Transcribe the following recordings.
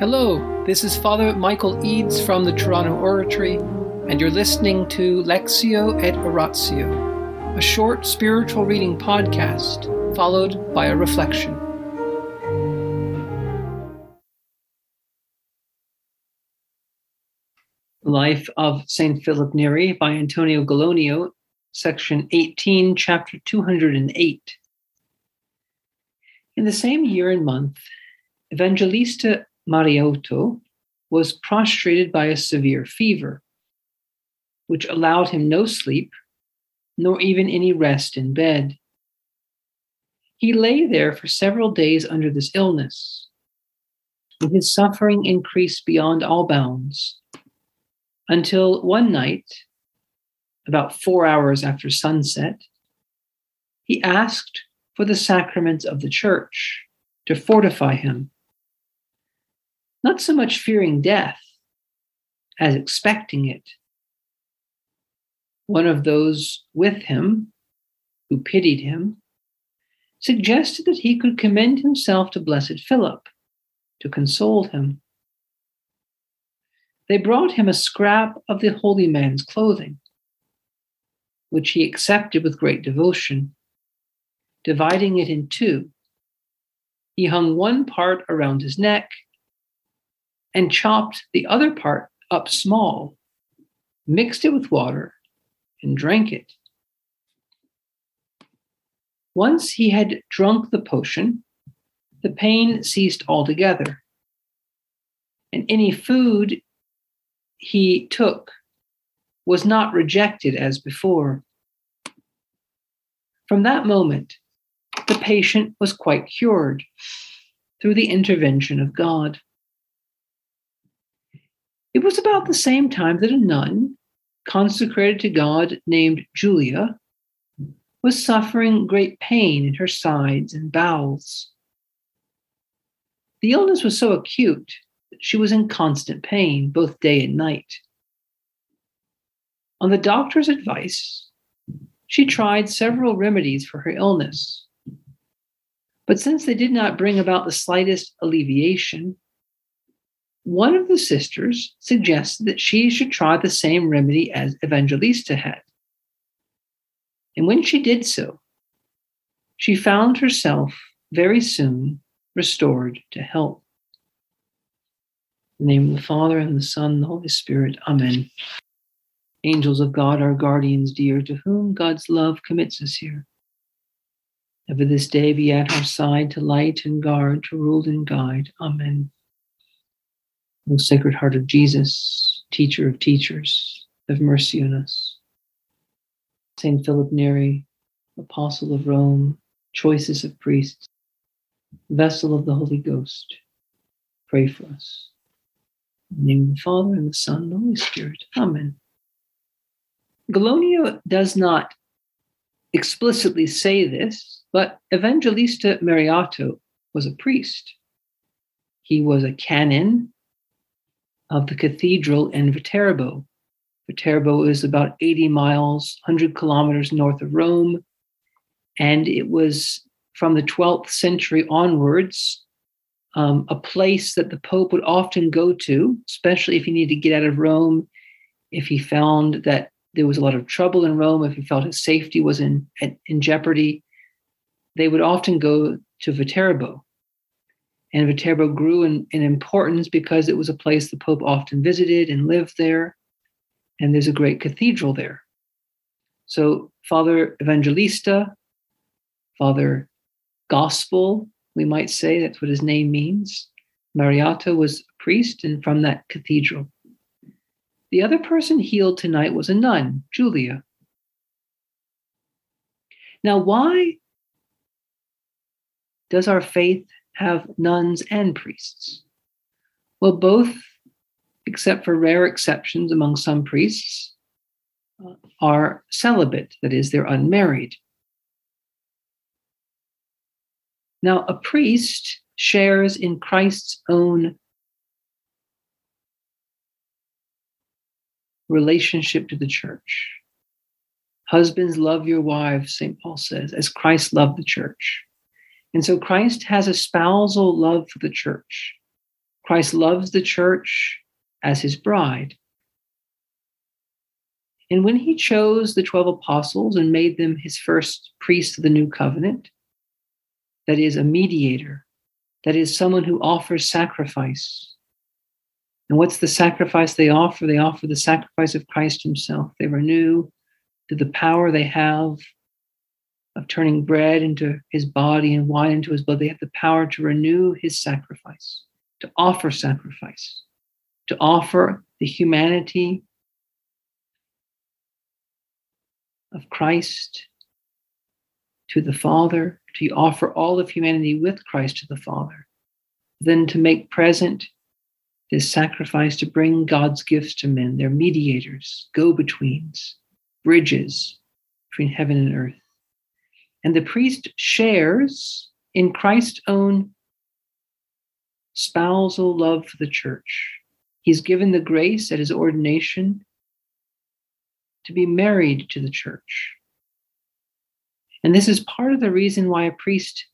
Hello, this is Father Michael Eades from the Toronto Oratory, and you're listening to Lectio et Oratio, a short spiritual reading podcast followed by a reflection. Life of St. Philip Neri by Antonio Gallonio, section 18, chapter 208. In the same year and month, Evangelista Mariotto was prostrated by a severe fever, which allowed him no sleep, nor even any rest in bed. He lay there for several days under this illness, and his suffering increased beyond all bounds, until one night, about four hours after sunset, he asked for the sacraments of the church to fortify him not so much fearing death as expecting it. One of those with him, who pitied him, suggested that he could commend himself to Blessed Philip to console him. They brought him a scrap of the holy man's clothing, which he accepted with great devotion. Dividing it in two, he hung one part around his neck and chopped the other part up small, mixed it with water, and drank it. Once he had drunk the potion, the pain ceased altogether, and any food he took was not rejected as before. From that moment, the patient was quite cured through the intervention of God. It was about the same time that a nun, consecrated to God named Julia, was suffering great pain in her sides and bowels. The illness was so acute that she was in constant pain both day and night. On the doctor's advice, she tried several remedies for her illness. But since they did not bring about the slightest alleviation, one of the sisters suggested that she should try the same remedy as Evangelista had. And when she did so, she found herself very soon restored to health. In the name of the Father, and the Son, and the Holy Spirit. Amen. Angels of God, our guardians dear, to whom God's love commits us here. Ever this day be at our side to light and guard, to rule and guide. Amen. O Sacred Heart of Jesus, Teacher of teachers, have mercy on us. Saint Philip Neri, Apostle of Rome, choicest of priests, vessel of the Holy Ghost, pray for us. In the name of the Father, and the Son, and the Holy Spirit. Amen. Gallonio does not explicitly say this, but Evangelista Mariotto was a priest. He was a canon of the cathedral in Viterbo. Viterbo is about 80 miles, 100 kilometers north of Rome. And it was from the 12th century onwards um, a place that the Pope would often go to, especially if he needed to get out of Rome, if he found that there was a lot of trouble in Rome, if he felt his safety was in, in jeopardy. They would often go to Viterbo. And Viterbo grew in, in importance because it was a place the Pope often visited and lived there. And there's a great cathedral there. So, Father Evangelista, Father Gospel, we might say that's what his name means. Mariotto was a priest and from that cathedral. The other person healed tonight was a nun, Julia. Now, why does our faith have nuns and priests? Well, both, except for rare exceptions among some priests, uh, are celibate, that is, they're unmarried. Now, a priest shares in Christ's own relationship to the church. Husbands, love your wives, St. Paul says, as Christ loved the church. And so Christ has a spousal love for the church. Christ loves the church as his bride. And when he chose the 12 apostles and made them his first priests of the new covenant, that is, a mediator, that is, someone who offers sacrifice. And what's the sacrifice they offer? They offer the sacrifice of Christ himself. They renew to the power they have of turning bread into his body and wine into his blood. They have the power to renew his sacrifice, to offer sacrifice, to offer the humanity of Christ to the Father, to offer all of humanity with Christ to the Father, then to make present this sacrifice to bring God's gifts to men. They're mediators, go betweens, bridges between heaven and earth. And the priest shares in Christ's own spousal love for the church. He's given the grace at his ordination to be married to the church. And this is part of the reason why a priest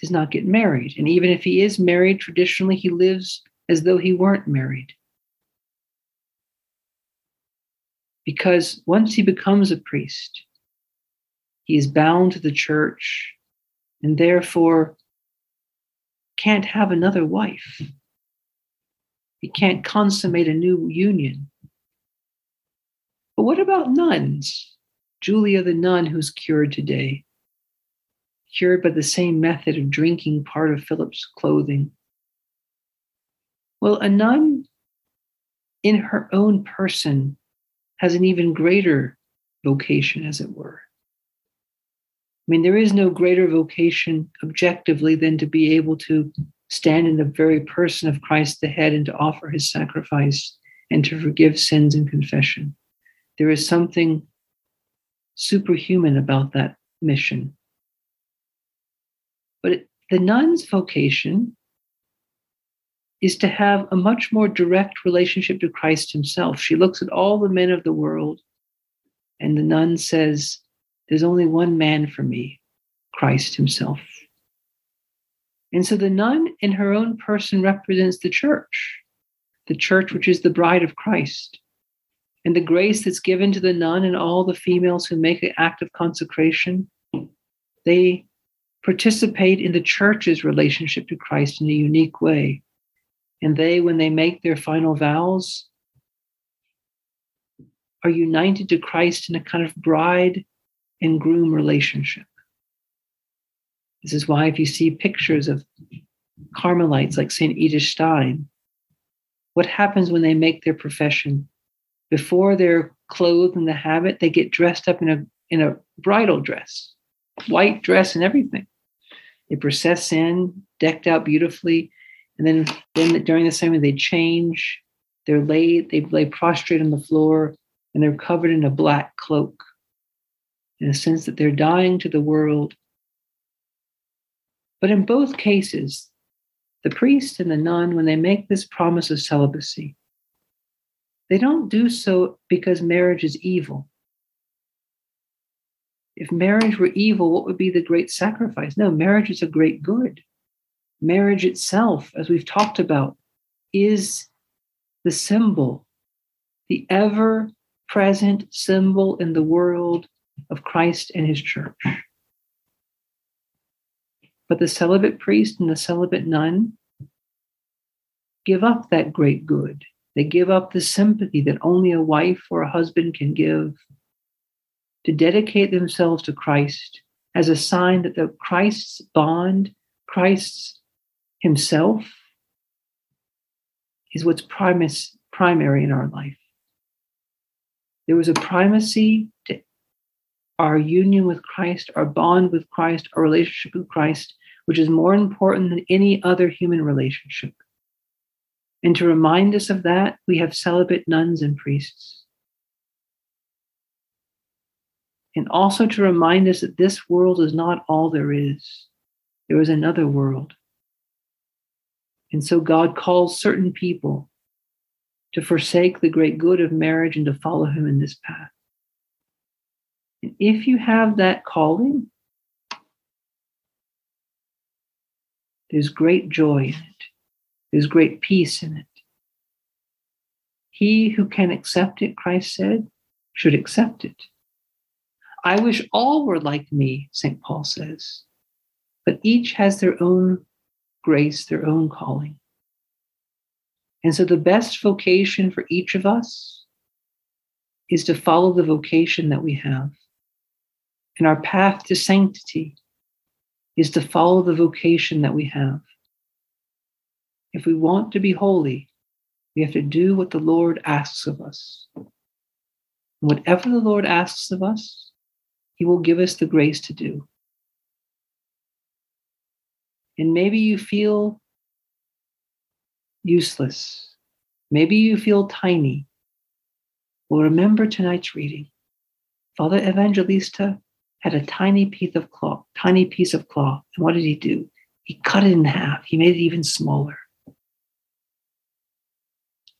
does not get married. And even if he is married, traditionally he lives as though he weren't married. Because once he becomes a priest, he is bound to the church and therefore can't have another wife. He can't consummate a new union. But what about nuns? Julia the nun who's cured today, cured by the same method of drinking part of Philip's clothing. Well, a nun in her own person has an even greater vocation, as it were. I mean, there is no greater vocation objectively than to be able to stand in the very person of Christ the head and to offer his sacrifice and to forgive sins and confession. There is something superhuman about that mission. But the nun's vocation is to have a much more direct relationship to Christ himself. She looks at all the men of the world, and the nun says, There's only one man for me, Christ himself. And so the nun, in her own person, represents the church, the church which is the bride of Christ and the grace that's given to the nun and all the females who make an act of consecration, they participate in the church's relationship to Christ in a unique way. And they, when they make their final vows, are united to Christ in a kind of bride and groom relationship. This is why, if you see pictures of Carmelites like St. Edith Stein, what happens when they make their profession? before they're clothed in the habit, they get dressed up in a in a bridal dress, white dress and everything. They process in, decked out beautifully, and then then during the ceremony they change. They're laid, they lay prostrate on the floor, and they're covered in a black cloak, in a sense that they're dying to the world. But in both cases, the priest and the nun, when they make this promise of celibacy, they don't do so because marriage is evil. If marriage were evil, what would be the great sacrifice? No, marriage is a great good. Marriage itself, as we've talked about, is the symbol, the ever present symbol in the world of Christ and his church. But the celibate priest and the celibate nun give up that great good they give up the sympathy that only a wife or a husband can give to dedicate themselves to Christ as a sign that the Christ's bond, Christ's himself, is what's primus, primary in our life. There was a primacy to our union with Christ, our bond with Christ, our relationship with Christ, which is more important than any other human relationship. And to remind us of that, we have celibate nuns and priests. And also to remind us that this world is not all there is, there is another world. And so God calls certain people to forsake the great good of marriage and to follow Him in this path. And if you have that calling, there's great joy in it. There's great peace in it. He who can accept it, Christ said, should accept it. I wish all were like me, St. Paul says, but each has their own grace, their own calling. And so the best vocation for each of us is to follow the vocation that we have. And our path to sanctity is to follow the vocation that we have. If we want to be holy, we have to do what the Lord asks of us. Whatever the Lord asks of us, He will give us the grace to do. And maybe you feel useless. Maybe you feel tiny. Well, remember tonight's reading. Father Evangelista had a tiny piece of cloth, tiny piece of cloth. And what did he do? He cut it in half. He made it even smaller.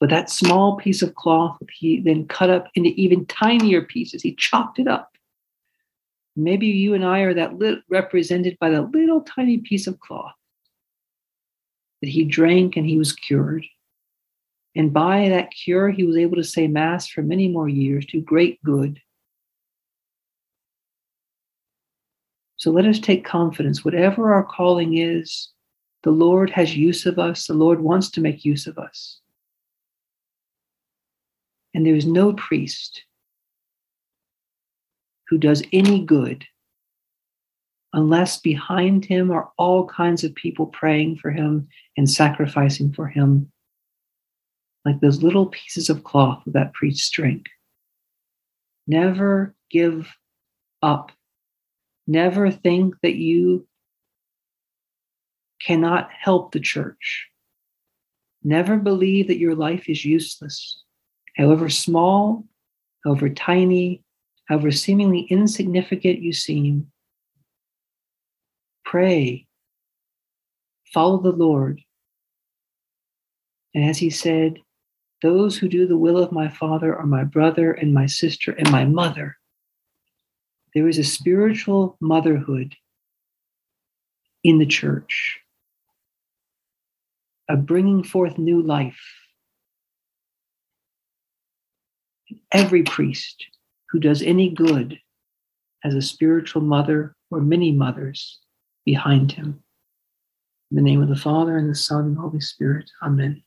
But that small piece of cloth, he then cut up into even tinier pieces. He chopped it up. Maybe you and I are that lit, represented by the little tiny piece of cloth that he drank and he was cured. And by that cure, he was able to say Mass for many more years to great good. So let us take confidence. Whatever our calling is, the Lord has use of us. The Lord wants to make use of us. And there is no priest who does any good unless behind him are all kinds of people praying for him and sacrificing for him, like those little pieces of cloth that priest's drink. Never give up. Never think that you cannot help the church. Never believe that your life is useless, however small, however tiny, however seemingly insignificant you seem pray, follow the Lord. And as he said, those who do the will of my Father are my brother and my sister and my mother. There is a spiritual motherhood in the church, a bringing forth new life. Every priest who does any good has a spiritual mother or many mothers behind him. In the name of the Father, and the Son, and the Holy Spirit. Amen.